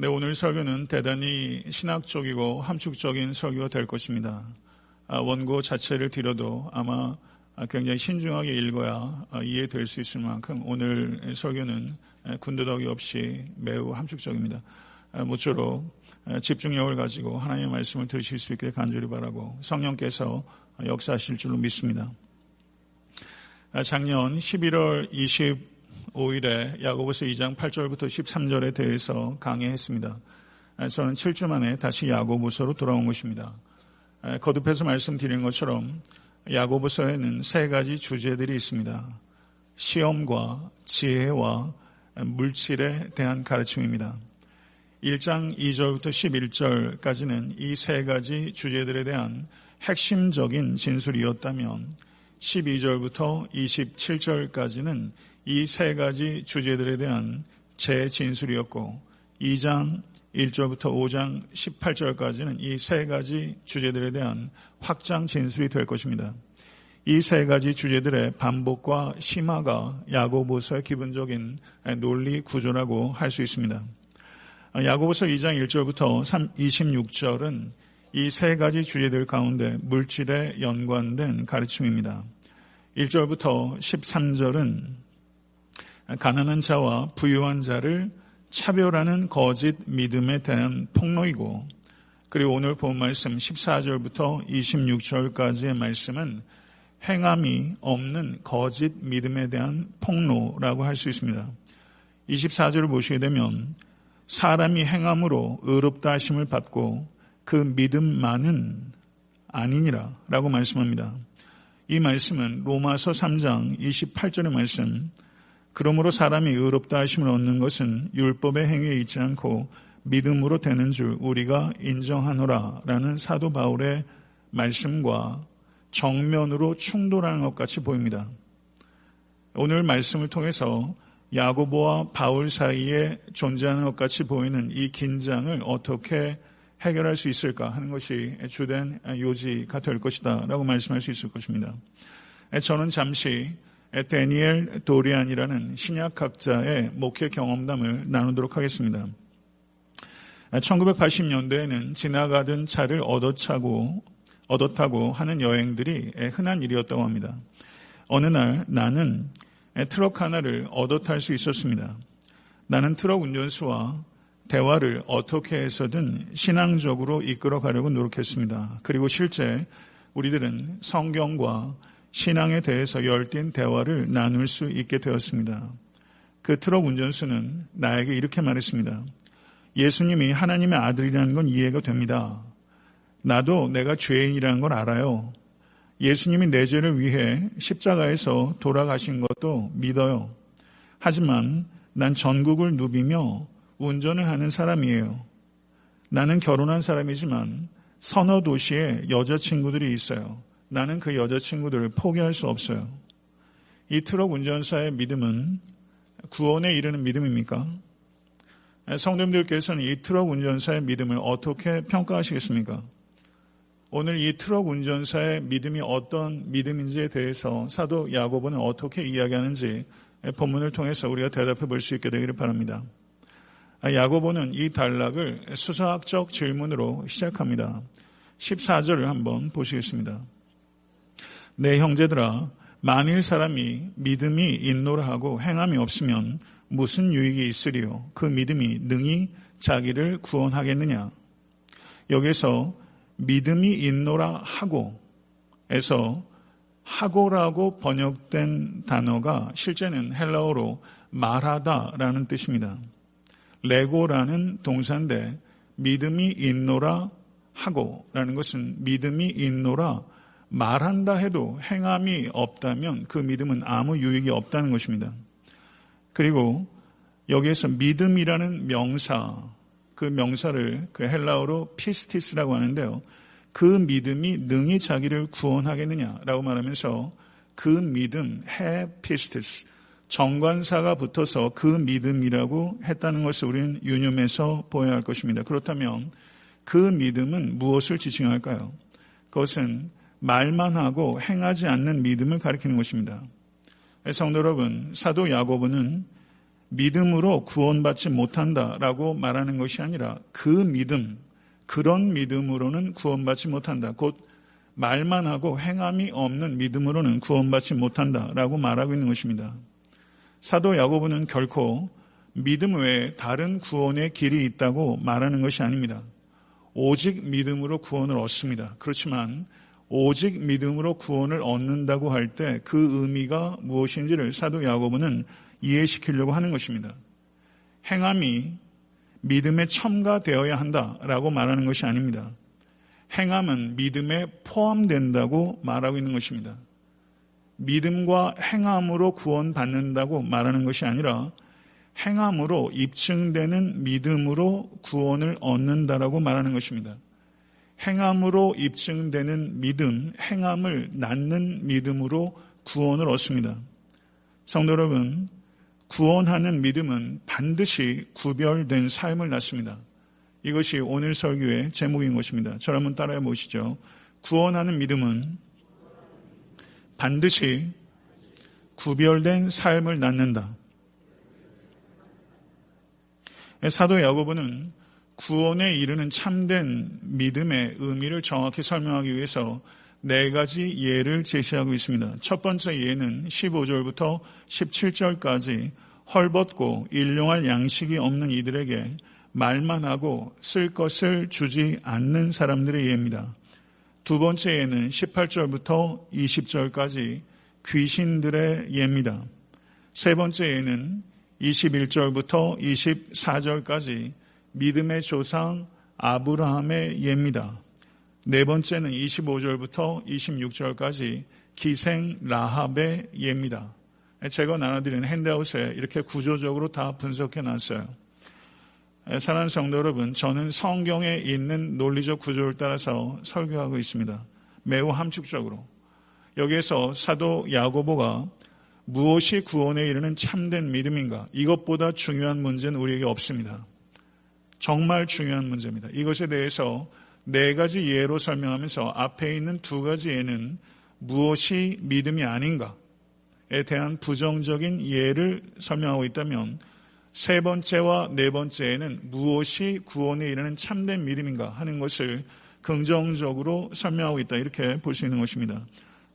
네, 오늘 설교는 대단히 신학적이고 함축적인 설교가 될 것입니다. 아, 원고 자체를 들여도 아마 굉장히 신중하게 읽어야 아, 이해될 수 있을 만큼 오늘 설교는 군더더기 없이 매우 함축적입니다. 아, 모쪼록 집중력을 가지고 하나님의 말씀을 들으실 수 있게 간절히 바라고 성령께서 역사하실 줄로 믿습니다. 작년 11월 25일에 야고보서 2장 8절부터 13절에 대해서 강의했습니다. 저는 7주 만에 다시 야고보서로 돌아온 것입니다. 거듭해서 말씀드린 것처럼 야고보서에는 세 가지 주제들이 있습니다. 시험과 지혜와 물질에 대한 가르침입니다. 1장 2절부터 11절까지는 이 세 가지 주제들에 대한 핵심적인 진술이었다면 12절부터 27절까지는 이 세 가지 주제들에 대한 재진술이었고 2장 1절부터 5장 18절까지는 이 세 가지 주제들에 대한 확장 진술이 될 것입니다. 이 세 가지 주제들의 반복과 심화가 야고보서의 기본적인 논리 구조라고 할 수 있습니다. 야고보서 2장 1절부터 26절은 이 세 가지 주제들 가운데 물질에 연관된 가르침입니다. 1절부터 13절은 가난한 자와 부유한 자를 차별하는 거짓 믿음에 대한 폭로이고 그리고 오늘 본 말씀 14절부터 26절까지의 말씀은 행함이 없는 거짓 믿음에 대한 폭로라고 할 수 있습니다. 24절을 보시게 되면 사람이 행함으로 의롭다 하심을 받고 그 믿음만은 아니니라 라고 말씀합니다. 이 말씀은 로마서 3장 28절의 말씀 그러므로 사람이 의롭다 하심을 얻는 것은 율법의 행위에 있지 않고 믿음으로 되는 줄 우리가 인정하노라 라는 사도 바울의 말씀과 정면으로 충돌하는 것 같이 보입니다. 오늘 말씀을 통해서 야고보와 바울 사이에 존재하는 것 같이 보이는 이 긴장을 어떻게 해결할 수 있을까 하는 것이 주된 요지가 될 것이다 라고 말씀할 수 있을 것입니다. 저는 잠시 데니엘 도리안이라는 신약학자의 목회 경험담을 나누도록 하겠습니다. 1980년대에는 지나가던 차를 얻어차고 얻어타고 하는 여행들이 흔한 일이었다고 합니다. 어느 날 나는 트럭 하나를 얻어탈 수 있었습니다. 나는 트럭 운전수와 대화를 어떻게 해서든 신앙적으로 이끌어 가려고 노력했습니다. 그리고 실제 우리들은 성경과 신앙에 대해서 열띤 대화를 나눌 수 있게 되었습니다. 그 트럭 운전수는 나에게 이렇게 말했습니다. 예수님이 하나님의 아들이라는 건 이해가 됩니다. 나도 내가 죄인이라는 걸 알아요. 예수님이 내 죄를 위해 십자가에서 돌아가신 것도 믿어요. 하지만 난 전국을 누비며 운전을 하는 사람이에요. 나는 결혼한 사람이지만 서너 도시에 여자친구들이 있어요. 나는 그 여자친구들을 포기할 수 없어요. 이 트럭 운전사의 믿음은 구원에 이르는 믿음입니까? 성도님들께서는 이 트럭 운전사의 믿음을 어떻게 평가하시겠습니까? 오늘 이 트럭 운전사의 믿음이 어떤 믿음인지에 대해서 사도 야고보는 어떻게 이야기하는지 본문을 통해서 우리가 대답해 볼 수 있게 되기를 바랍니다. 야고보는 이 단락을 수사학적 질문으로 시작합니다. 14절을 한번 보시겠습니다. 내 형제들아 만일 사람이 믿음이 있노라 하고 행함이 없으면 무슨 유익이 있으리요? 그 믿음이 능히 자기를 구원하겠느냐? 여기서 믿음이 있노라 하고에서 하고라고 번역된 단어가 실제는 헬라어로 말하다라는 뜻입니다. 레고라는 동사인데 믿음이 있노라 하고라는 것은 믿음이 있노라 말한다 해도 행함이 없다면 그 믿음은 아무 유익이 없다는 것입니다. 그리고 여기에서 믿음이라는 명사, 그 명사를 그 헬라어로 πίστις라고 하는데요. 그 믿음이 능히 자기를 구원하겠느냐라고 말하면서 그 믿음, ἡ πίστις, 정관사가 붙어서 그 믿음이라고 했다는 것을 우리는 유념해서 보여야 할 것입니다. 그렇다면 그 믿음은 무엇을 지칭할까요? 그것은 말만 하고 행하지 않는 믿음을 가리키는 것입니다. 성도 여러분, 사도 야고보는 믿음으로 구원받지 못한다라고 말하는 것이 아니라 그 믿음, 그런 믿음으로는 구원받지 못한다. 곧 말만 하고 행함이 없는 믿음으로는 구원받지 못한다라고 말하고 있는 것입니다. 사도 야고보는 결코 믿음 외에 다른 구원의 길이 있다고 말하는 것이 아닙니다. 오직 믿음으로 구원을 얻습니다. 그렇지만 오직 믿음으로 구원을 얻는다고 할 때 그 의미가 무엇인지를 사도 야고보는 이해시키려고 하는 것입니다. 행함이 믿음에 첨가되어야 한다라고 말하는 것이 아닙니다. 행함은 믿음에 포함된다고 말하고 있는 것입니다. 믿음과 행함으로 구원받는다고 말하는 것이 아니라 행함으로 입증되는 믿음으로 구원을 얻는다라고 말하는 것입니다. 행함으로 입증되는 믿음, 행함을 낳는 믿음으로 구원을 얻습니다. 성도 여러분, 구원하는 믿음은 반드시 구별된 삶을 낳습니다. 이것이 오늘 설교의 제목인 것입니다. 저를 한번 따라해 보시죠. 구원하는 믿음은 반드시 구별된 삶을 낳는다. 사도 야고보는 구원에 이르는 참된 믿음의 의미를 정확히 설명하기 위해서 네 가지 예를 제시하고 있습니다. 첫 번째 예는 15절부터 17절까지 헐벗고 일용할 양식이 없는 이들에게 말만 하고 쓸 것을 주지 않는 사람들의 예입니다. 두 번째 예는 18절부터 20절까지 귀신들의 예입니다. 세 번째 예는 21절부터 24절까지 믿음의 조상 아브라함의 예입니다. 네 번째는 25절부터 26절까지 기생 라합의 예입니다. 제가 나눠드리는 핸드아웃에 이렇게 구조적으로 다 분석해 놨어요. 사랑하는 성도 여러분, 저는 성경에 있는 논리적 구조를 따라서 설교하고 있습니다. 매우 함축적으로. 여기에서 사도 야고보가 무엇이 구원에 이르는 참된 믿음인가? 이것보다 중요한 문제는 우리에게 없습니다. 정말 중요한 문제입니다. 이것에 대해서 네 가지 예로 설명하면서 앞에 있는 두 가지 예는 무엇이 믿음이 아닌가에 대한 부정적인 예를 설명하고 있다면 세 번째와 네 번째에는 무엇이 구원에 이르는 참된 믿음인가 하는 것을 긍정적으로 설명하고 있다. 이렇게 볼 수 있는 것입니다.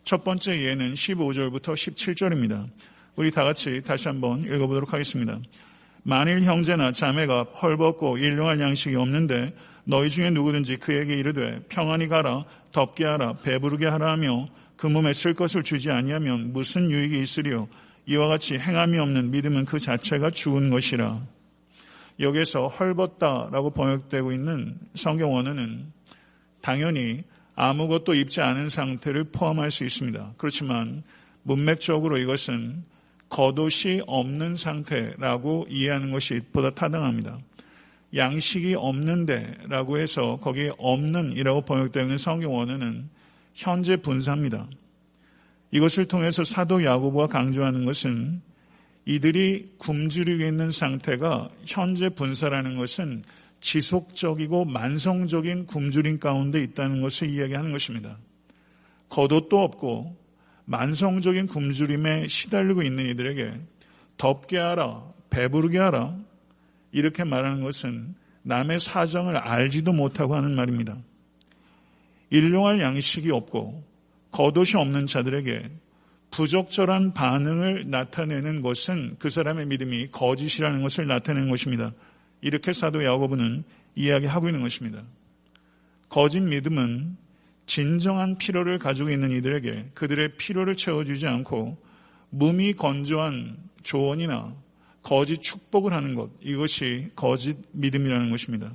첫 번째 예는 15절부터 17절입니다. 우리 다 같이 다시 한번 읽어보도록 하겠습니다. 만일 형제나 자매가 헐벗고 일용할 양식이 없는데 너희 중에 누구든지 그에게 이르되 평안히 가라 덥게 하라 배부르게 하라 하며 그 몸에 쓸 것을 주지 아니하면 무슨 유익이 있으리요 이와 같이 행함이 없는 믿음은 그 자체가 죽은 것이라 여기에서 헐벗다라고 번역되고 있는 성경 원어는 당연히 아무것도 입지 않은 상태를 포함할 수 있습니다. 그렇지만 문맥적으로 이것은 겉옷이 없는 상태라고 이해하는 것이 보다 타당합니다. 양식이 없는데라고 해서 거기에 없는이라고 번역되는 성경 원어는 현재 분사입니다. 이것을 통해서 사도 야고보가 강조하는 것은 이들이 굶주리고 있는 상태가 현재 분사라는 것은 지속적이고 만성적인 굶주림 가운데 있다는 것을 이야기하는 것입니다. 겉옷도 없고 만성적인 굶주림에 시달리고 있는 이들에게 덥게 하라, 배부르게 하라 이렇게 말하는 것은 남의 사정을 알지도 못하고 하는 말입니다. 일용할 양식이 없고 겉옷이 없는 자들에게 부적절한 반응을 나타내는 것은 그 사람의 믿음이 거짓이라는 것을 나타내는 것입니다. 이렇게 사도 야고보는 이야기하고 있는 것입니다. 거짓 믿음은 진정한 필요를 가지고 있는 이들에게 그들의 필요를 채워주지 않고 몸이 건조한 조언이나 거짓 축복을 하는 것 이것이 거짓 믿음이라는 것입니다.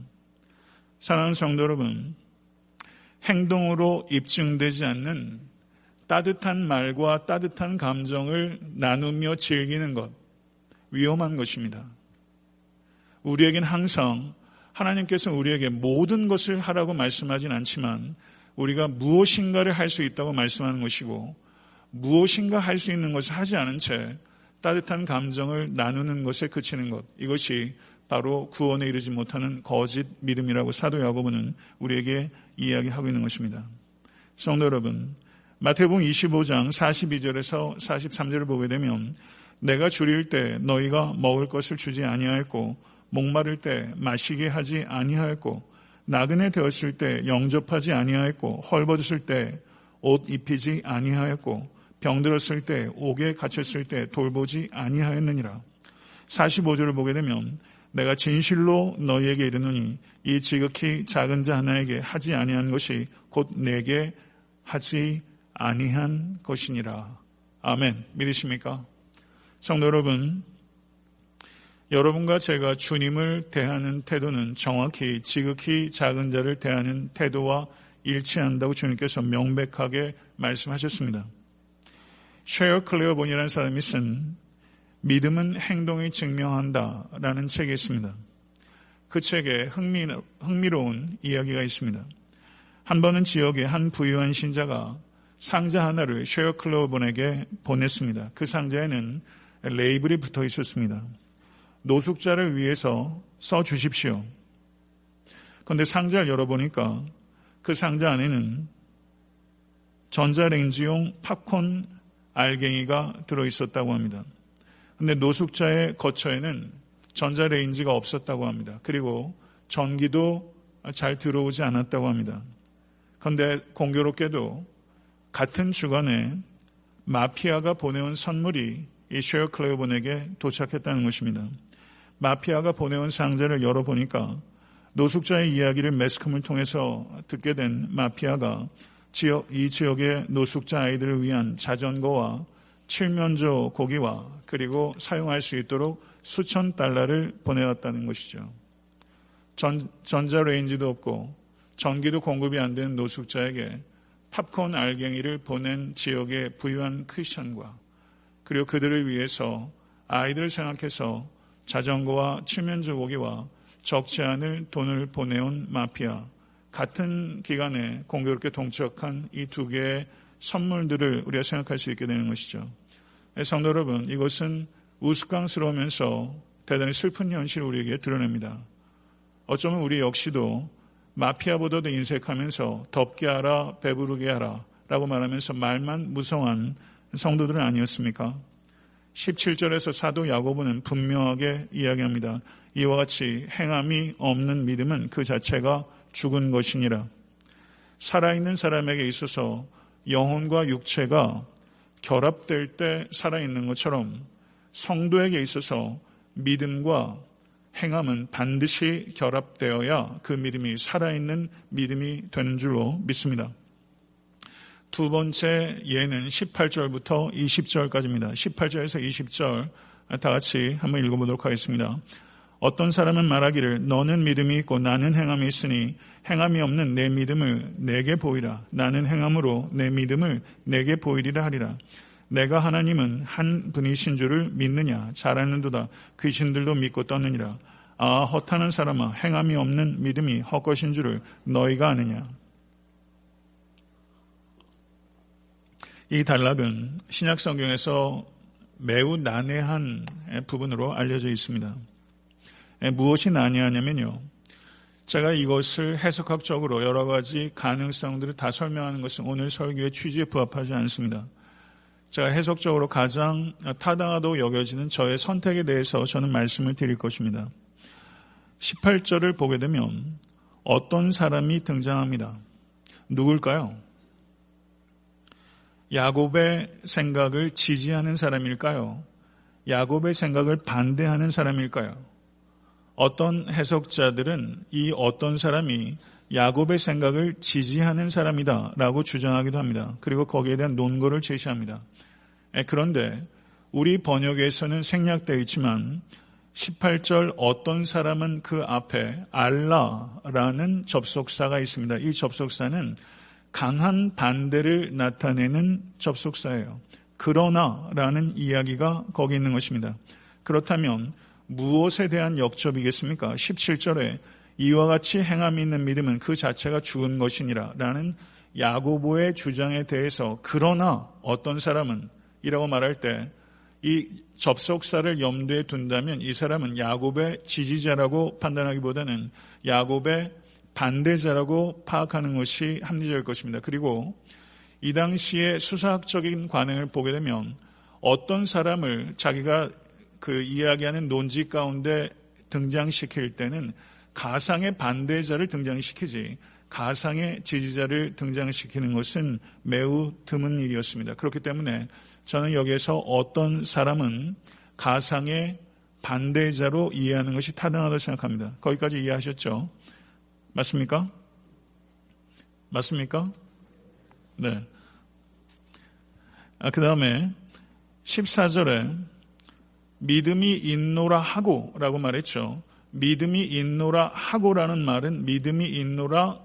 사랑하는 성도 여러분, 행동으로 입증되지 않는 따뜻한 말과 따뜻한 감정을 나누며 즐기는 것 위험한 것입니다. 우리에겐 항상 하나님께서 우리에게 모든 것을 하라고 말씀하진 않지만 우리가 무엇인가를 할 수 있다고 말씀하는 것이고 무엇인가 할 수 있는 것을 하지 않은 채 따뜻한 감정을 나누는 것에 그치는 것 이것이 바로 구원에 이르지 못하는 거짓 믿음이라고 사도 야고보는 우리에게 이야기하고 있는 것입니다. 성도 여러분, 마태복음 25장 42절에서 43절을 보게 되면 내가 줄일 때 너희가 먹을 것을 주지 아니하였고 목마를 때 마시게 하지 아니하였고 나그네 되었을 때 영접하지 아니하였고 헐벗었을 때 옷 입히지 아니하였고 병들었을 때 옥에 갇혔을 때 돌보지 아니하였느니라. 45절을 보게 되면 내가 진실로 너희에게 이르노니 이 지극히 작은 자 하나에게 하지 아니한 것이 곧 내게 하지 아니한 것이니라. 아멘. 믿으십니까? 성도 여러분, 여러분과 제가 주님을 대하는 태도는 정확히 지극히 작은 자를 대하는 태도와 일치한다고 주님께서 명백하게 말씀하셨습니다. 쉐인 클레어본이라는 사람이 쓴 믿음은 행동이 증명한다 라는 책이 있습니다. 그 책에 흥미, 흥미로운 이야기가 있습니다. 한 번은 지역의 한 부유한 신자가 상자 하나를 쉐인 클레어본에게 보냈습니다. 그 상자에는 label이 붙어 있었습니다. 노숙자를 위해서 써 주십시오. 그런데 상자를 열어보니까 그 상자 안에는 전자레인지용 팝콘 알갱이가 들어있었다고 합니다. 근데 노숙자의 거처에는 전자레인지가 없었다고 합니다. 그리고 전기도 잘 들어오지 않았다고 합니다. 그런데 공교롭게도 같은 주간에 마피아가 보내온 선물이 이 쉐어 클레어본에게 도착했다는 것입니다. 마피아가 보내온 상자를 열어보니까 노숙자의 이야기를 매스컴을 통해서 듣게 된 마피아가 지역, 이 지역의 노숙자 아이들을 위한 자전거와 칠면조 고기와 그리고 사용할 수 있도록 수천 달러를 보내왔다는 것이죠. 전, 전자레인지도 없고 전기도 공급이 안 되는 노숙자에게 팝콘 알갱이를 보낸 지역의 부유한 크리스천과 그리고 그들을 위해서 아이들을 생각해서 자전거와 칠면조 고기와 적지 않을 돈을 보내온 마피아 같은 기간에 공교롭게 동척한 이 두 개의 선물들을 우리가 생각할 수 있게 되는 것이죠. 네, 성도 여러분, 이것은 우스꽝스러우면서 대단히 슬픈 현실을 우리에게 드러냅니다. 어쩌면 우리 역시도 마피아보다도 인색하면서 덥게 하라, 배부르게 하라 라고 말하면서 말만 무성한 성도들은 아니었습니까? 17절에서 사도 야고보는 분명하게 이야기합니다. 이와 같이 행함이 없는 믿음은 그 자체가 죽은 것이니라. 살아있는 사람에게 있어서 영혼과 육체가 결합될 때 살아있는 것처럼 성도에게 있어서 믿음과 행함은 반드시 결합되어야 그 믿음이 살아있는 믿음이 되는 줄로 믿습니다. 두 번째 예는 18절부터 20절까지입니다. 18절에서 20절 다 같이 한번 읽어보도록 하겠습니다. 어떤 사람은 말하기를 너는 믿음이 있고 나는 행함이 있으니 행함이 없는 내 믿음을 내게 보이라. 나는 행함으로 내 믿음을 내게 보이리라 하리라. 내가 하나님은 한 분이신 줄을 믿느냐? 잘 아는도다. 귀신들도 믿고 떴느니라. 아, 허탄한 사람아, 행함이 없는 믿음이 헛것인 줄을 너희가 아느냐? 이 단락은 신약 성경에서 매우 난해한 부분으로 알려져 있습니다. 무엇이 난해하냐면요. 제가 이것을 해석학적으로 여러 가지 가능성들을 다 설명하는 것은 오늘 설교의 취지에 부합하지 않습니다. 제가 해석적으로 가장 타당하다고 여겨지는 저의 선택에 대해서 저는 말씀을 드릴 것입니다. 18절을 보게 되면 어떤 사람이 등장합니다. 누굴까요? 야곱의 생각을 지지하는 사람일까요? 야곱의 생각을 반대하는 사람일까요? 어떤 해석자들은 이 어떤 사람이 야곱의 생각을 지지하는 사람이다 라고 주장하기도 합니다. 그리고 거기에 대한 논거를 제시합니다. 그런데 우리 번역에서는 생략되어 있지만 18절 어떤 사람은 그 앞에 알라라는 접속사가 있습니다. 이 접속사는 강한 반대를 나타내는 접속사예요. 그러나 라는 이야기가 거기 있는 것입니다. 그렇다면 무엇에 대한 역접이겠습니까? 17절에 이와 같이 행함이 있는 믿음은 그 자체가 죽은 것이니라 라는 야고보의 주장에 대해서 그러나 어떤 사람은 이라고 말할 때 이 접속사를 염두에 둔다면 이 사람은 야곱의 지지자라고 판단하기보다는 야곱의 반대자라고 파악하는 것이 합리적일 것입니다. 그리고 이 당시의 수사학적인 관행을 보게 되면 어떤 사람을 자기가 그 이야기하는 논지 가운데 등장시킬 때는 가상의 반대자를 등장시키지 가상의 지지자를 등장시키는 것은 매우 드문 일이었습니다. 그렇기 때문에 저는 여기에서 어떤 사람은 가상의 반대자로 이해하는 것이 타당하다고 생각합니다. 거기까지 이해하셨죠? 맞습니까? 맞습니까? 네. 아, 그 다음에 14절에 믿음이 있노라 하고 라고 말했죠. 믿음이 있노라 하고라는 말은 믿음이 있노라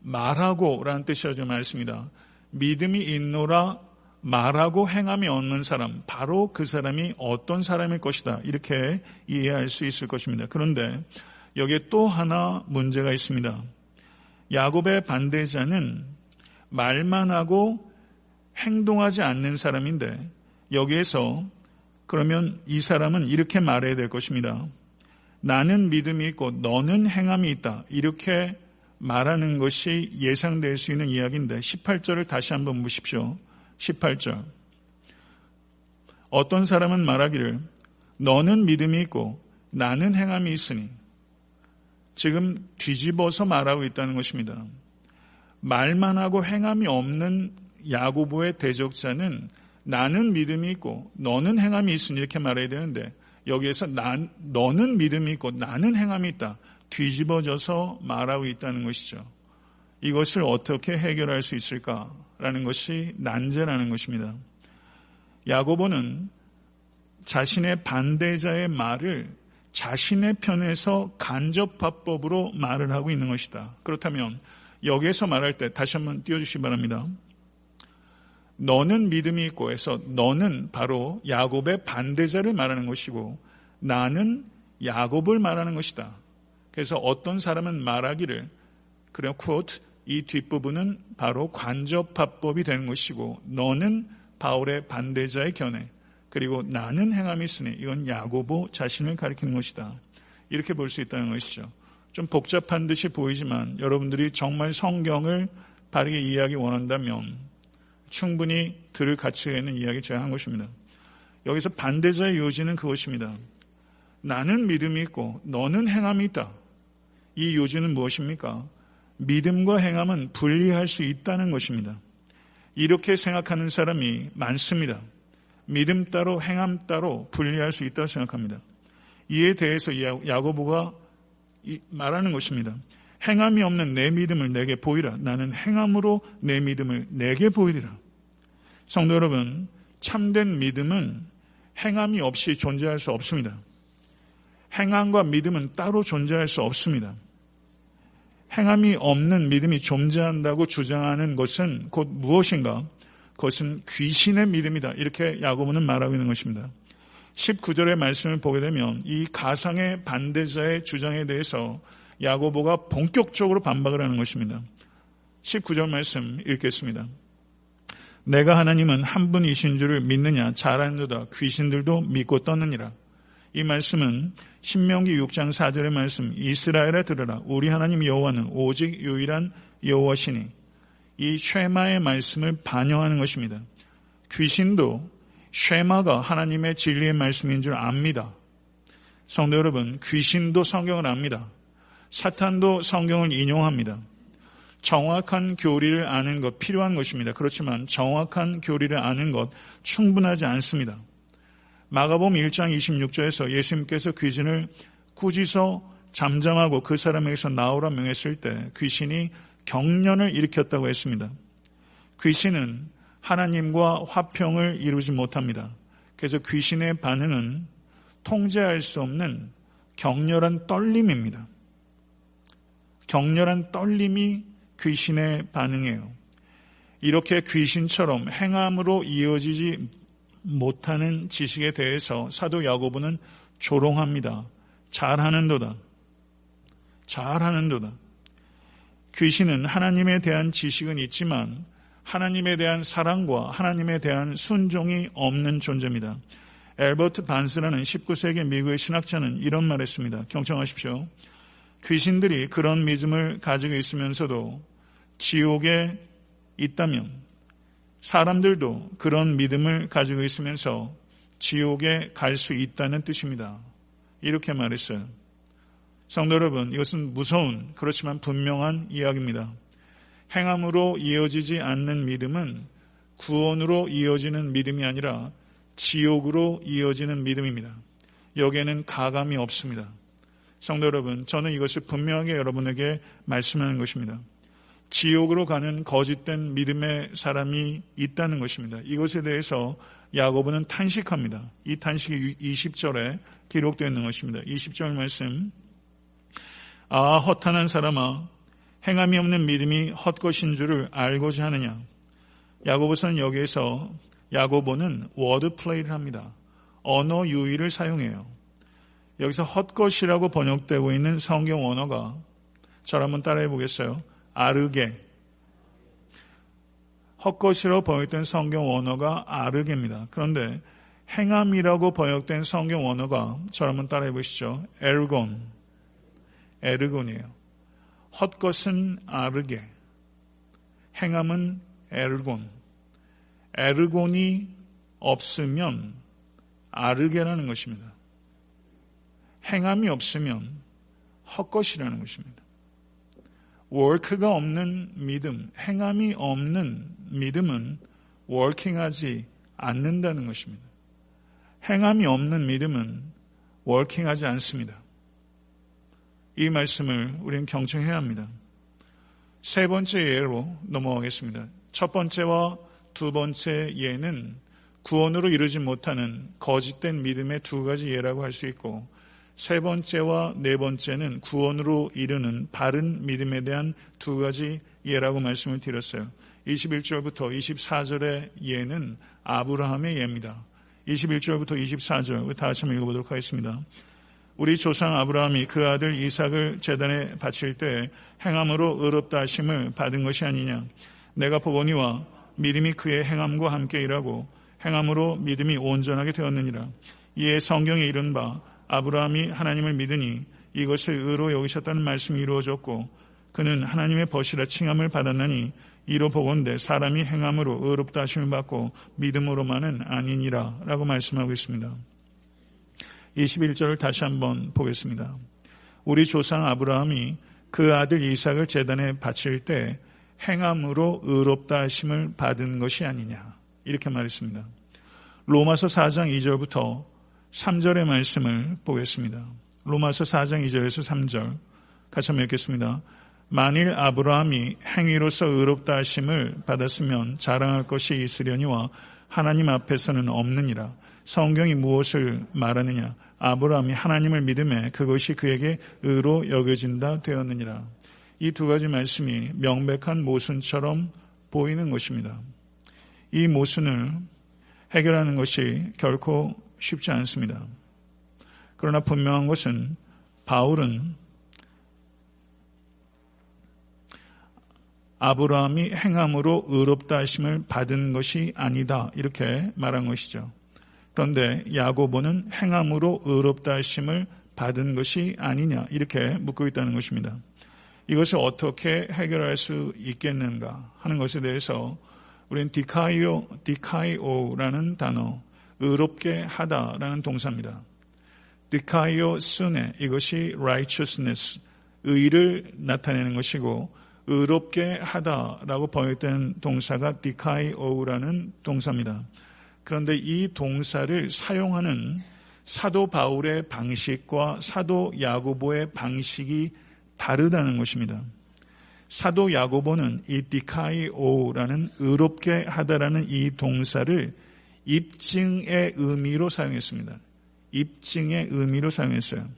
말하고 라는 뜻이라 좀 말했습니다. 믿음이 있노라 말하고 행함이 없는 사람, 바로 그 사람이 어떤 사람일 것이다. 이렇게 이해할 수 있을 것입니다. 그런데 여기에 또 하나 문제가 있습니다. 야곱의 반대자는 말만 하고 행동하지 않는 사람인데 여기에서 그러면 이 사람은 이렇게 말해야 될 것입니다. 나는 믿음이 있고 너는 행함이 있다. 이렇게 말하는 것이 예상될 수 있는 이야기인데 18절을 다시 한번 보십시오. 18절. 어떤 사람은 말하기를 너는 믿음이 있고 나는 행함이 있으니 지금 뒤집어서 말하고 있다는 것입니다. 말만 하고 행함이 없는 야고보의 대적자는 나는 믿음이 있고 너는 행함이 있으니 이렇게 말해야 되는데 여기에서 난, 너는 믿음이 있고 나는 행함이 있다. 뒤집어져서 말하고 있다는 것이죠. 이것을 어떻게 해결할 수 있을까라는 것이 난제라는 것입니다. 야고보는 자신의 반대자의 말을 자신의 편에서 간접화법으로 말을 하고 있는 것이다. 그렇다면 여기에서 말할 때 다시 한번 띄워주시기 바랍니다. 너는 믿음이 있고 해서 너는 바로 야곱의 반대자를 말하는 것이고 나는 야곱을 말하는 것이다. 그래서 어떤 사람은 말하기를 그래 쿼트 이 뒷부분은 바로 관접합법이 되는 것이고 너는 바울의 반대자의 견해 그리고 나는 행함이 있으니 이건 야고보 자신을 가리키는 것이다. 이렇게 볼 수 있다는 것이죠. 좀 복잡한 듯이 보이지만 여러분들이 정말 성경을 바르게 이해하기 원한다면 충분히 들을 가치가 있는 이야기 제가 한 것입니다. 여기서 반대자의 요지는 그것입니다. 나는 믿음이 있고 너는 행함이 있다. 이 요지는 무엇입니까? 믿음과 행함은 분리할 수 있다는 것입니다. 이렇게 생각하는 사람이 많습니다. 믿음 따로 행함 따로 분리할 수 있다고 생각합니다. 이에 대해서 야고보가 말하는 것입니다. 행함이 없는 내 믿음을 내게 보이라. 나는 행함으로 내 믿음을 내게 보이리라. 성도 여러분, 참된 믿음은 행함이 없이 존재할 수 없습니다. 행함과 믿음은 따로 존재할 수 없습니다. 행함이 없는 믿음이 존재한다고 주장하는 것은 곧 무엇인가? 그것은 귀신의 믿음이다. 이렇게 야고보는 말하고 있는 것입니다. 19절의 말씀을 보게 되면 이 가상의 반대자의 주장에 대해서 야고보가 본격적으로 반박을 하는 것입니다. 19절 말씀 읽겠습니다. 내가 하나님은 한 분이신 줄을 믿느냐 잘하는도다 귀신들도 믿고 떴느니라. 이 말씀은 신명기 6장 4절의 말씀 이스라엘에 들으라 우리 하나님 여호와는 오직 유일한 여호와시니 이 쉐마의 말씀을 반영하는 것입니다. 귀신도 쉐마가 하나님의 진리의 말씀인 줄 압니다. 성도 여러분, 귀신도 성경을 압니다. 사탄도 성경을 인용합니다. 정확한 교리를 아는 것 필요한 것입니다. 그렇지만 정확한 교리를 아는 것 충분하지 않습니다. 마가복음 1장 26절에서 예수님께서 귀신을 꾸짖어 잠잠하고 그 사람에게서 나오라 명했을 때 귀신이 경련을 일으켰다고 했습니다. 귀신은 하나님과 화평을 이루지 못합니다. 그래서 귀신의 반응은 통제할 수 없는 격렬한 떨림입니다. 격렬한 떨림이 귀신의 반응이에요. 이렇게 귀신처럼 행함으로 이어지지 못하는 지식에 대해서 사도 야고보는 조롱합니다. 잘하는도다. 잘하는도다. 귀신은 하나님에 대한 지식은 있지만 하나님에 대한 사랑과 하나님에 대한 순종이 없는 존재입니다. 엘버트 반스라는 19세기 미국의 신학자는 이런 말 했습니다. 경청하십시오. 귀신들이 그런 믿음을 가지고 있으면서도 지옥에 있다면 사람들도 그런 믿음을 가지고 있으면서 지옥에 갈 수 있다는 뜻입니다. 이렇게 말했어요. 성도 여러분, 이것은 무서운, 그렇지만 분명한 이야기입니다. 행함으로 이어지지 않는 믿음은 구원으로 이어지는 믿음이 아니라 지옥으로 이어지는 믿음입니다. 여기에는 가감이 없습니다. 성도 여러분, 저는 이것을 분명하게 여러분에게 말씀하는 것입니다. 지옥으로 가는 거짓된 믿음의 사람이 있다는 것입니다. 이것에 대해서 야고보는 탄식합니다. 이 탄식이 20절에 기록되어 있는 것입니다. 20절 말씀. 아, 허탄한 사람아, 행함이 없는 믿음이 헛것인 줄을 알고자 하느냐. 야고보서는 여기에서 야고보는 word play를 합니다. 언어 유희를 사용해요. 여기서 헛것이라고 번역되고 있는 성경 언어가 저를 한번 따라해 보겠어요. ἀργή. 헛것이라고 번역된 성경 언어가 ἀργή입니다. 그런데 행함이라고 번역된 성경 언어가 저를 한번 따라해 보시죠. ἔργον. 에르곤이에요. 헛것은 아르게. 행함은 에르곤. 에르곤이 없으면 아르게라는 것입니다. 행함이 없으면 헛것이라는 것입니다. 워크가 없는 믿음, 행함이 없는 믿음은 워킹하지 않는다는 것입니다. 행함이 없는 믿음은 워킹하지 않습니다. 이 말씀을 우리는 경청해야 합니다. 세 번째 예로 넘어가겠습니다. 첫 번째와 두 번째 예는 구원으로 이루지 못하는 거짓된 믿음의 두 가지 예라고 할 수 있고 세 번째와 네 번째는 구원으로 이르는 바른 믿음에 대한 두 가지 예라고 말씀을 드렸어요. 21절부터 24절의 예는 아브라함의 예입니다. 21절부터 24절 다시 한번 읽어보도록 하겠습니다. 우리 조상 아브라함이 그 아들 이삭을 재단에 바칠 때 행함으로 의롭다 하심을 받은 것이 아니냐. 내가 보거니와 믿음이 그의 행함과 함께 일하고 행함으로 믿음이 온전하게 되었느니라. 이에 성경에 이른 바 아브라함이 하나님을 믿으니 이것을 의로 여기셨다는 말씀이 이루어졌고 그는 하나님의 벗이라 칭함을 받았나니 이로 보건대 사람이 행함으로 의롭다 하심을 받고 믿음으로만은 아니니라 라고 말씀하고 있습니다. 21절을 다시 한번 보겠습니다. 우리 조상 아브라함이 그 아들 이삭을 재단에 바칠 때 행함으로 의롭다 하심을 받은 것이 아니냐. 이렇게 말했습니다. 로마서 4장 2절부터 3절의 말씀을 보겠습니다. 로마서 4장 2절에서 3절 같이 한번 읽겠습니다. 만일 아브라함이 행위로서 의롭다 하심을 받았으면 자랑할 것이 있으려니와 하나님 앞에서는 없느니라. 성경이 무엇을 말하느냐? 아브라함이 하나님을 믿음에 그것이 그에게 의로 여겨진다 되었느니라. 이 두 가지 말씀이 명백한 모순처럼 보이는 것입니다. 이 모순을 해결하는 것이 결코 쉽지 않습니다. 그러나 분명한 것은 바울은 아브라함이 행함으로 의롭다 하심을 받은 것이 아니다 이렇게 말한 것이죠. 그런데 야고보는 행함으로 의롭다 하심을 받은 것이 아니냐 이렇게 묻고 있다는 것입니다. 이것을 어떻게 해결할 수 있겠는가 하는 것에 대해서 우리는 디카이오, 디카이오라는 단어, 의롭게 하다라는 동사입니다. 디카이오 순에 이것이 righteousness, 의를 나타내는 것이고 의롭게 하다라고 번역된 동사가 디카이오라는 동사입니다. 그런데 이 동사를 사용하는 사도 바울의 방식과 사도 야고보의 방식이 다르다는 것입니다. 사도 야고보는 이 디카이오라는 의롭게 하다라는 이 동사를 입증의 의미로 사용했습니다. 입증의 의미로 사용했어요.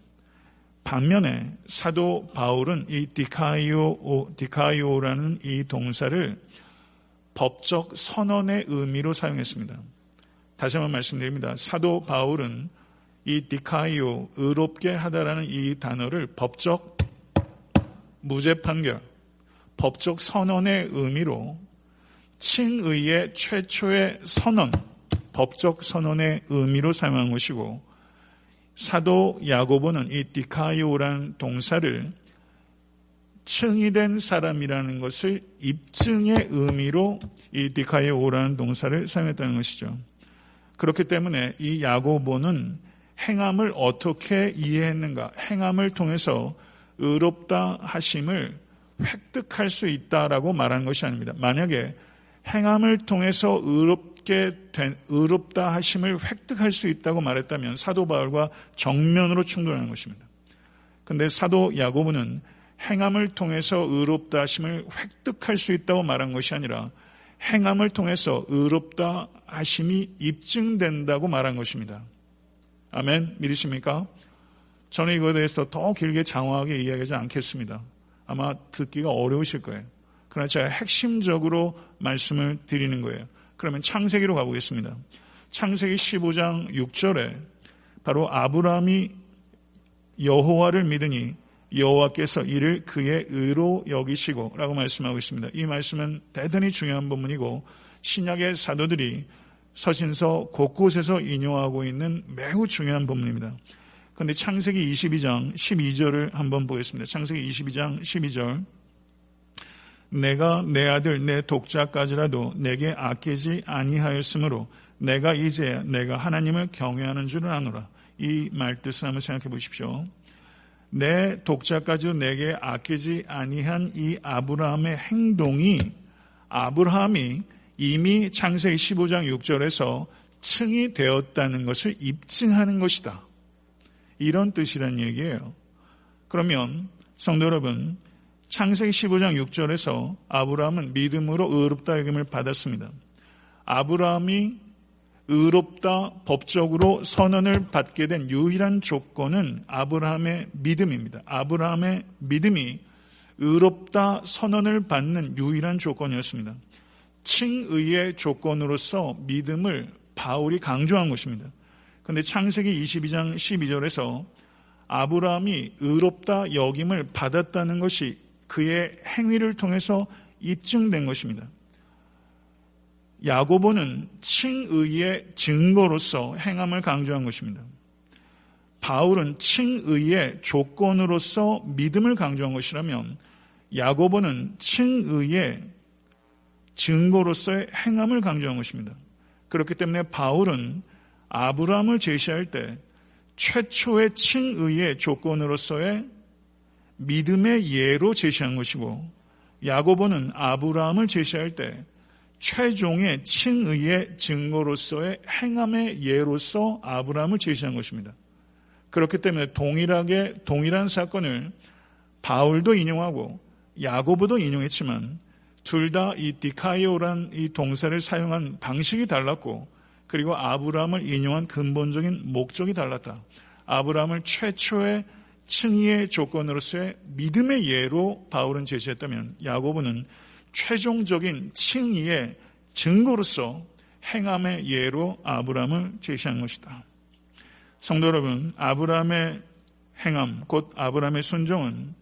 반면에 사도 바울은 이 디카이오, 디카이오라는 이 동사를 법적 선언의 의미로 사용했습니다. 다시 한번 말씀드립니다. 사도 바울은 이 디카이오, 의롭게 하다라는 이 단어를 법적 무죄 판결, 법적 선언의 의미로 칭의의 최초의 선언, 법적 선언의 의미로 사용한 것이고 사도 야고보는 이 디카이오란 동사를 층이 된 사람이라는 것을 입증의 의미로 이 디카에 오라는 동사를 사용했다는 것이죠. 그렇기 때문에 이 야고보는 행함을 어떻게 이해했는가? 행함을 통해서 의롭다 하심을 획득할 수 있다라고 말하는 것이 아닙니다. 만약에 행함을 통해서 의롭게 된 의롭다 하심을 획득할 수 있다고 말했다면 사도 바울과 정면으로 충돌하는 것입니다. 근데 사도 야고보는 행함을 통해서 의롭다 하심을 획득할 수 있다고 말한 것이 아니라 행함을 통해서 의롭다 하심이 입증된다고 말한 것입니다. 아멘. 믿으십니까? 저는 이거에 대해서 더 길게 장황하게 이야기하지 않겠습니다. 아마 듣기가 어려우실 거예요. 그러나 제가 핵심적으로 말씀을 드리는 거예요. 그러면 창세기로 가보겠습니다. 창세기 15장 6절에 바로 아브라함이 여호와를 믿으니 여호와께서 이를 그의 의로 여기시고 라고 말씀하고 있습니다. 이 말씀은 대단히 중요한 부분이고 신약의 사도들이 서신서 곳곳에서 인용하고 있는 매우 중요한 부분입니다. 그런데 창세기 22장 12절을 한번 보겠습니다. 창세기 22장 12절 내가 내 아들 내 독자까지라도 내게 아끼지 아니하였으므로 내가 이제 내가 하나님을 경외하는 줄을 아노라. 이 말 뜻을 한번 생각해 보십시오. 내 독자까지도 내게 아끼지 아니한 이 아브라함의 행동이 아브라함이 이미 창세기 15장 6절에서 층이 되었다는 것을 입증하는 것이다. 이런 뜻이란 얘기예요. 그러면 성도 여러분, 창세기 15장 6절에서 아브라함은 믿음으로 의롭다 여김을 받았습니다. 아브라함이 의롭다 법적으로 선언을 받게 된 유일한 조건은 아브라함의 믿음입니다. 아브라함의 믿음이 의롭다 선언을 받는 유일한 조건이었습니다. 칭의의 조건으로서 믿음을 바울이 강조한 것입니다. 그런데 창세기 22장 12절에서 아브라함이 의롭다 여김을 받았다는 것이 그의 행위를 통해서 입증된 것입니다. 야고보는 칭의의 증거로서 행함을 강조한 것입니다. 바울은 칭의의 조건으로서 믿음을 강조한 것이라면 야고보는 칭의의 증거로서의 행함을 강조한 것입니다. 그렇기 때문에 바울은 아브라함을 제시할 때 최초의 칭의의 조건으로서의 믿음의 예로 제시한 것이고 야고보는 아브라함을 제시할 때 최종의 칭의의 증거로서의 행함의 예로서 아브라함을 제시한 것입니다. 그렇기 때문에 동일하게 동일한 사건을 바울도 인용하고 야고보도 인용했지만 둘 다 이 디카이오란 이 동사를 사용한 방식이 달랐고 그리고 아브라함을 인용한 근본적인 목적이 달랐다. 아브라함을 최초의 칭의의 조건으로서의 믿음의 예로 바울은 제시했다면 야고보는 최종적인 칭의의 증거로서 행함의 예로 아브라함을 제시한 것이다. 성도 여러분, 아브라함의 행함, 곧 아브라함의 순종은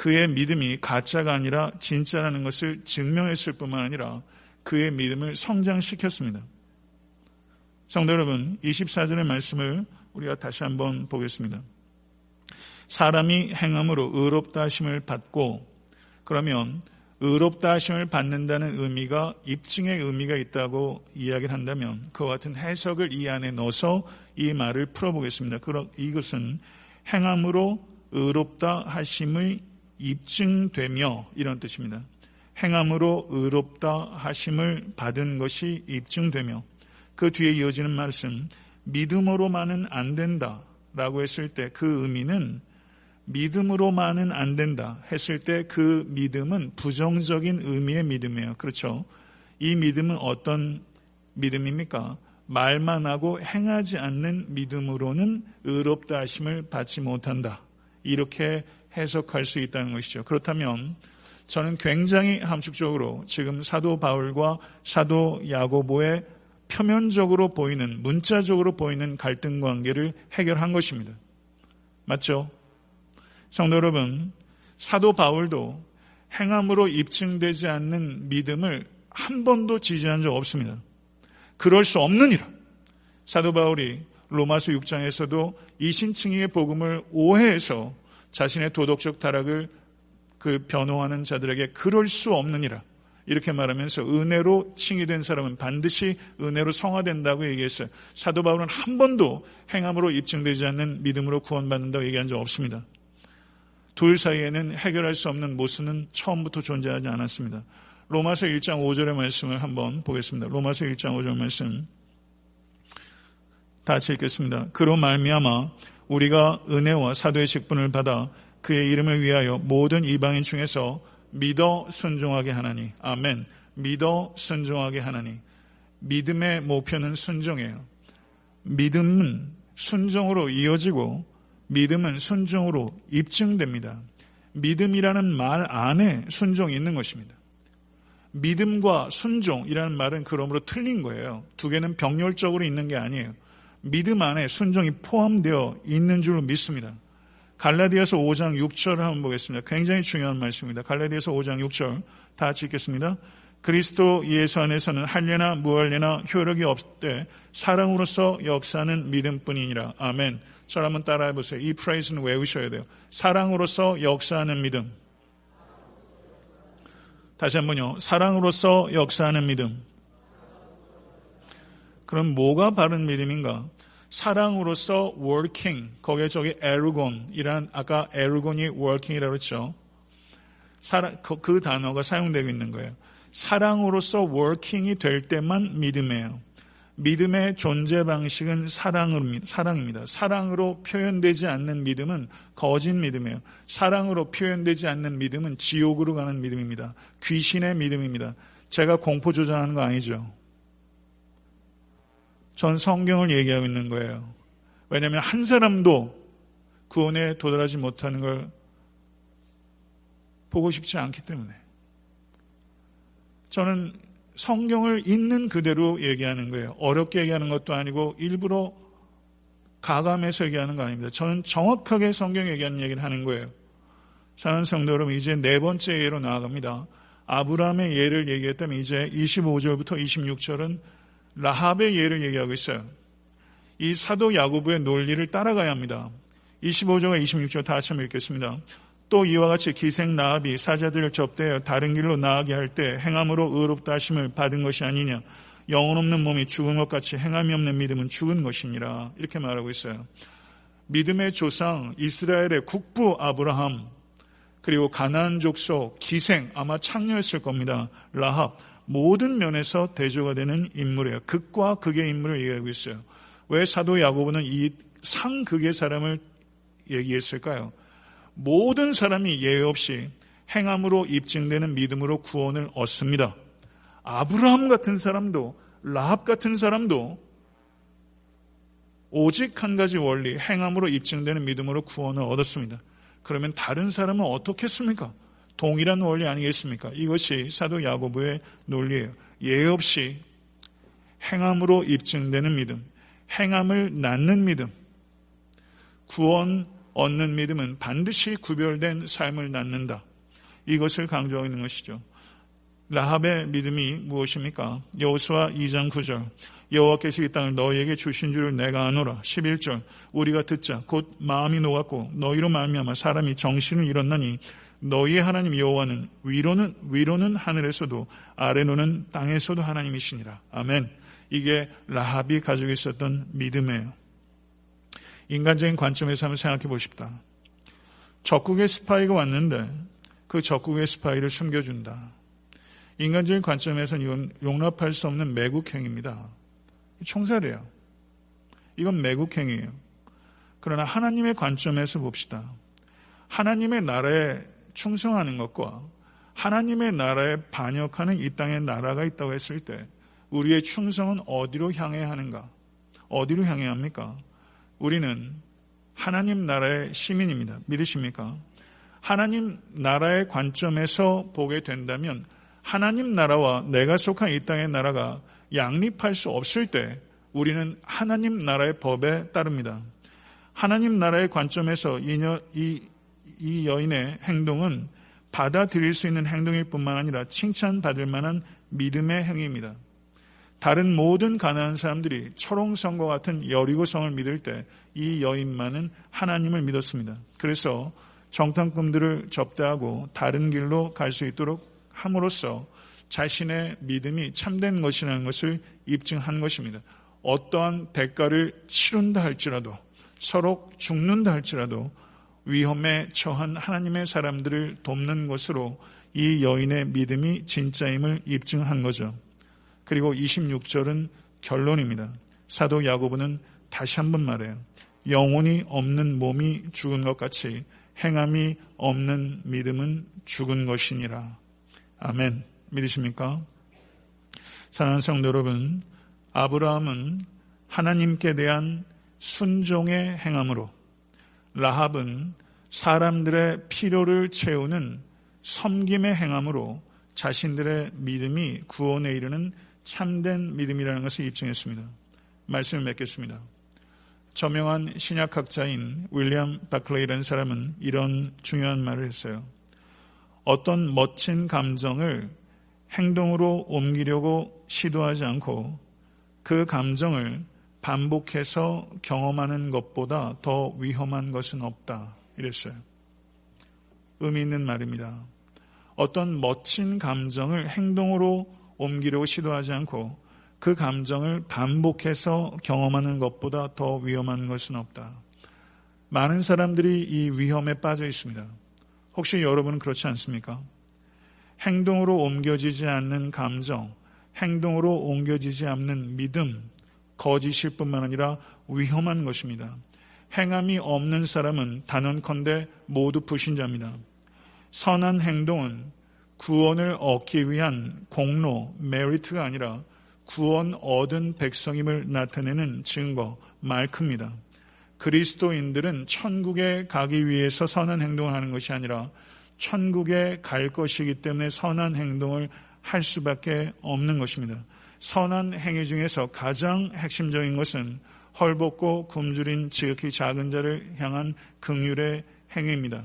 그의 믿음이 가짜가 아니라 진짜라는 것을 증명했을 뿐만 아니라 그의 믿음을 성장시켰습니다. 성도 여러분, 24절의 말씀을 우리가 다시 한번 보겠습니다. 사람이 행함으로 의롭다 하심을 받고 그러면 의롭다 하심을 받는다는 의미가 입증의 의미가 있다고 이야기를 한다면 그와 같은 해석을 이 안에 넣어서 이 말을 풀어보겠습니다. 이것은 행함으로 의롭다 하심의 입증되며 이런 뜻입니다. 행함으로 의롭다 하심을 받은 것이 입증되며 그 뒤에 이어지는 말씀 믿음으로만은 안 된다 라고 했을 때 그 의미는 믿음으로만은 안 된다 했을 때 그 믿음은 부정적인 의미의 믿음이에요. 그렇죠? 이 믿음은 어떤 믿음입니까? 말만 하고 행하지 않는 믿음으로는 의롭다 하심을 받지 못한다. 이렇게 해석할 수 있다는 것이죠. 그렇다면 저는 굉장히 함축적으로 지금 사도 바울과 사도 야고보의 표면적으로 보이는 문자적으로 보이는 갈등 관계를 해결한 것입니다. 맞죠? 성도 여러분, 사도 바울도 행함으로 입증되지 않는 믿음을 한 번도 지지한 적 없습니다. 그럴 수 없느니라. 사도 바울이 로마서 6장에서도 이 신층이의 복음을 오해해서 자신의 도덕적 타락을 그 변호하는 자들에게 그럴 수 없느니라. 이렇게 말하면서 은혜로 칭의된 사람은 반드시 은혜로 성화된다고 얘기했어요. 사도 바울은 한 번도 행함으로 입증되지 않는 믿음으로 구원받는다고 얘기한 적 없습니다. 둘 사이에는 해결할 수 없는 모순은 처음부터 존재하지 않았습니다. 로마서 1장 5절의 말씀을 한번 보겠습니다. 로마서 1장 5절 말씀. 다시 읽겠습니다. 그로 말미암아 우리가 은혜와 사도의 직분을 받아 그의 이름을 위하여 모든 이방인 중에서 믿어 순종하게 하나니 아멘. 믿어 순종하게 하나니 믿음의 목표는 순종이에요. 믿음은 순종으로 이어지고 믿음은 순종으로 입증됩니다. 믿음이라는 말 안에 순종이 있는 것입니다. 믿음과 순종이라는 말은 그러므로 틀린 거예요. 두 개는 병렬적으로 있는 게 아니에요. 믿음 안에 순종이 포함되어 있는 줄로 믿습니다. 갈라디아서 5장 6절을 한번 보겠습니다. 굉장히 중요한 말씀입니다. 갈라디아서 5장 6절 다 같이 읽겠습니다. 그리스도 예수 안에서는 할례나 무할례나 효력이 없되 사랑으로서 역사는 믿음뿐이니라. 아멘. 저를 한번 따라해 보세요. 이 프레이즈는 외우셔야 돼요. 사랑으로서 역사하는 믿음. 다시 한번요. 사랑으로서 역사하는 믿음. 그럼 뭐가 바른 믿음인가? 사랑으로서 working, 거기에 저기 에르곤이란 아까 에르곤이 working이라고 했죠. 그, 그 단어가 사용되고 있는 거예요. 사랑으로서 working이 될 때만 믿음이에요. 믿음의 존재 방식은 사랑입니다. 사랑으로 표현되지 않는 믿음은 거짓 믿음이에요. 사랑으로 표현되지 않는 믿음은 지옥으로 가는 믿음입니다. 귀신의 믿음입니다. 제가 공포 조장하는 거 아니죠. 전 성경을 얘기하고 있는 거예요. 왜냐하면 한 사람도 구원에 도달하지 못하는 걸 보고 싶지 않기 때문에. 저는 성경을 있는 그대로 얘기하는 거예요. 어렵게 얘기하는 것도 아니고 일부러 가감해서 얘기하는 거 아닙니다. 저는 정확하게 성경 얘기하는 얘기를 하는 거예요. 사는 성도 여러분, 이제 네 번째 예로 나아갑니다. 아브라함의 예를 얘기했다면 이제 25절부터 26절은 라합의 예를 얘기하고 있어요. 이 사도 야구부의 논리를 따라가야 합니다. 25절과 26절 다 같이 읽겠습니다. 또 이와 같이 기생 라합이 사자들을 접대하여 다른 길로 나가게 할 때 행함으로 의롭다 하심을 받은 것이 아니냐. 영혼 없는 몸이 죽은 것 같이 행함이 없는 믿음은 죽은 것이니라. 이렇게 말하고 있어요. 믿음의 조상 이스라엘의 국부 아브라함 그리고 가나안 족속 기생 아마 창녀였을 겁니다. 라합 모든 면에서 대조가 되는 인물이에요. 극과 극의 인물을 얘기하고 있어요. 왜 사도 야고보는 이 상극의 사람을 얘기했을까요? 모든 사람이 예외 없이 행함으로 입증되는 믿음으로 구원을 얻습니다. 아브라함 같은 사람도 라합 같은 사람도 오직 한 가지 원리 행함으로 입증되는 믿음으로 구원을 얻었습니다. 그러면 다른 사람은 어떻겠습니까? 동일한 원리 아니겠습니까? 이것이 사도 야고보의 논리예요. 예 없이 행함으로 입증되는 믿음, 행함을 낳는 믿음, 구원 얻는 믿음은 반드시 구별된 삶을 낳는다. 이것을 강조하고 있는 것이죠. 라합의 믿음이 무엇입니까? 여호수아 2장 9절. 여호와께서 이 땅을 너희에게 주신 줄을 내가 아노라. 11절. 우리가 듣자 곧 마음이 녹았고 너희로 말미암아 사람이 정신을 잃었나니 너희의 하나님 여호와는 위로는 위로는 하늘에서도 아래로는 땅에서도 하나님이시니라. 아멘. 이게 라합이 가지고 있었던 믿음이에요. 인간적인 관점에서 한번 생각해 보십다. 적국의 스파이가 왔는데 그 적국의 스파이를 숨겨준다. 인간적인 관점에서는 이건 용납할 수 없는 매국행입니다. 총살이에요. 이건 매국행이에요. 그러나 하나님의 관점에서 봅시다. 하나님의 나라에 충성하는 것과 하나님의 나라에 반역하는 이 땅의 나라가 있다고 했을 때 우리의 충성은 어디로 향해야 하는가? 어디로 향해야 합니까? 우리는 하나님 나라의 시민입니다. 믿으십니까? 하나님 나라의 관점에서 보게 된다면 하나님 나라와 내가 속한 이 땅의 나라가 양립할 수 없을 때 우리는 하나님 나라의 법에 따릅니다. 하나님 나라의 관점에서 이, 이이 여인의 행동은 받아들일 수 있는 행동일 뿐만 아니라 칭찬받을 만한 믿음의 행위입니다. 다른 모든 가난한 사람들이 철옹성과 같은 여리고성을 믿을 때 이 여인만은 하나님을 믿었습니다. 그래서 정탐꾼들을 접대하고 다른 길로 갈 수 있도록 함으로써 자신의 믿음이 참된 것이라는 것을 입증한 것입니다. 어떠한 대가를 치른다 할지라도 서로 죽는다 할지라도 위험에 처한 하나님의 사람들을 돕는 것으로 이 여인의 믿음이 진짜임을 입증한 거죠. 그리고 26절은 결론입니다. 사도 야고보는 다시 한번 말해요. 영혼이 없는 몸이 죽은 것 같이 행함이 없는 믿음은 죽은 것이니라. 아멘. 믿으십니까? 사랑하는 성도 여러분, 아브라함은 하나님께 대한 순종의 행함으로 라합은 사람들의 필요를 채우는 섬김의 행함으로 자신들의 믿음이 구원에 이르는 참된 믿음이라는 것을 입증했습니다. 말씀을 맺겠습니다. 저명한 신약학자인 윌리엄 바클레이라는 사람은 이런 중요한 말을 했어요. 어떤 멋진 감정을 행동으로 옮기려고 시도하지 않고 그 감정을 반복해서 경험하는 것보다 더 위험한 것은 없다. 이랬어요. 의미 있는 말입니다. 어떤 멋진 감정을 행동으로 옮기려고 시도하지 않고 그 감정을 반복해서 경험하는 것보다 더 위험한 것은 없다. 많은 사람들이 이 위험에 빠져 있습니다. 혹시 여러분은 그렇지 않습니까? 행동으로 옮겨지지 않는 감정, 행동으로 옮겨지지 않는 믿음, 거짓일 뿐만 아니라 위험한 것입니다. 행함이 없는 사람은 단언컨대 모두 불신자입니다. 선한 행동은 구원을 얻기 위한 공로, 메리트가 아니라 구원 얻은 백성임을 나타내는 증거, 말크입니다. 그리스도인들은 천국에 가기 위해서 선한 행동을 하는 것이 아니라 천국에 갈 것이기 때문에 선한 행동을 할 수밖에 없는 것입니다. 선한 행위 중에서 가장 핵심적인 것은 헐벗고 굶주린 지극히 작은 자를 향한 긍휼의 행위입니다.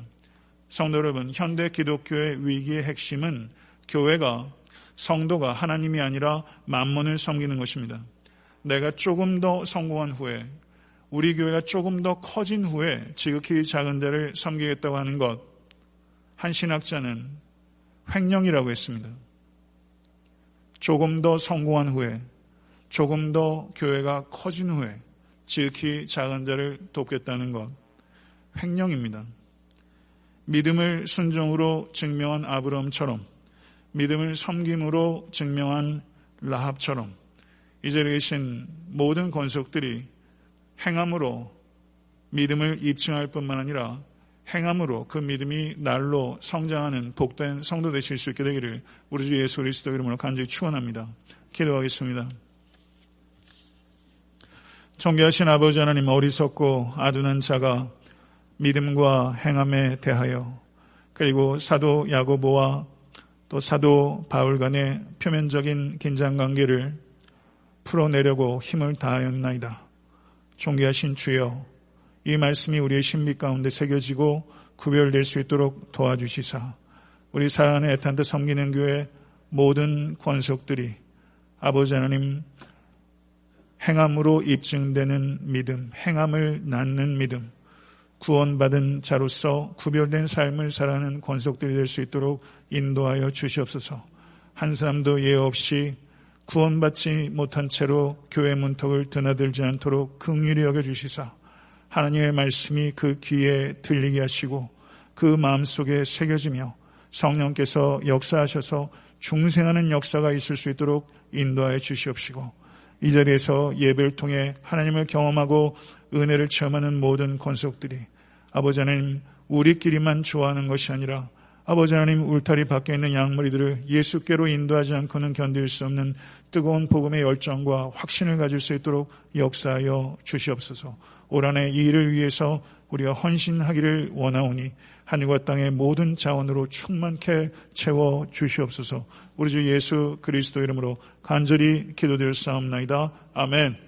성도 여러분, 현대 기독교의 위기의 핵심은 교회가 성도가 하나님이 아니라 만문을 섬기는 것입니다. 내가 조금 더 성공한 후에 우리 교회가 조금 더 커진 후에 지극히 작은 자를 섬기겠다고 하는 것, 한 신학자는 횡령이라고 했습니다. 조금 더 성공한 후에, 조금 더 교회가 커진 후에 지극히 작은 자를 돕겠다는 것, 횡령입니다. 믿음을 순종으로 증명한 아브라함처럼 믿음을 섬김으로 증명한 라합처럼 이 자리에 계신 모든 권속들이 행함으로 믿음을 입증할 뿐만 아니라 행함으로 그 믿음이 날로 성장하는 복된 성도 되실 수 있게 되기를 우리 주 예수 그리스도 이름으로 간절히 축원합니다. 기도하겠습니다. 존귀하신 아버지 하나님 어리석고 아둔한 자가 믿음과 행함에 대하여 그리고 사도 야고보와 또 사도 바울 간의 표면적인 긴장 관계를 풀어내려고 힘을 다하였나이다. 존귀하신 주여 이 말씀이 우리의 신비 가운데 새겨지고 구별될 수 있도록 도와주시사 우리 사안의 애탄듯 섬기는 교회 모든 권속들이 아버지 하나님 행함으로 입증되는 믿음, 행함을 낳는 믿음, 구원받은 자로서 구별된 삶을 살아가는 권속들이 될 수 있도록 인도하여 주시옵소서. 한 사람도 예 없이 구원받지 못한 채로 교회 문턱을 드나들지 않도록 긍휼히 여겨 주시사 하나님의 말씀이 그 귀에 들리게 하시고 그 마음속에 새겨지며 성령께서 역사하셔서 중생하는 역사가 있을 수 있도록 인도하여 주시옵시고 이 자리에서 예배를 통해 하나님을 경험하고 은혜를 체험하는 모든 권속들이 아버지 하나님 우리끼리만 좋아하는 것이 아니라 아버지 하나님 울타리 밖에 있는 양머리들을 예수께로 인도하지 않고는 견딜 수 없는 뜨거운 복음의 열정과 확신을 가질 수 있도록 역사하여 주시옵소서. 올 한해 이 일을 위해서 우리가 헌신하기를 원하오니 하늘과 땅의 모든 자원으로 충만케 채워 주시옵소서. 우리 주 예수 그리스도 이름으로 간절히 기도드릴 사옵나이다. 아멘.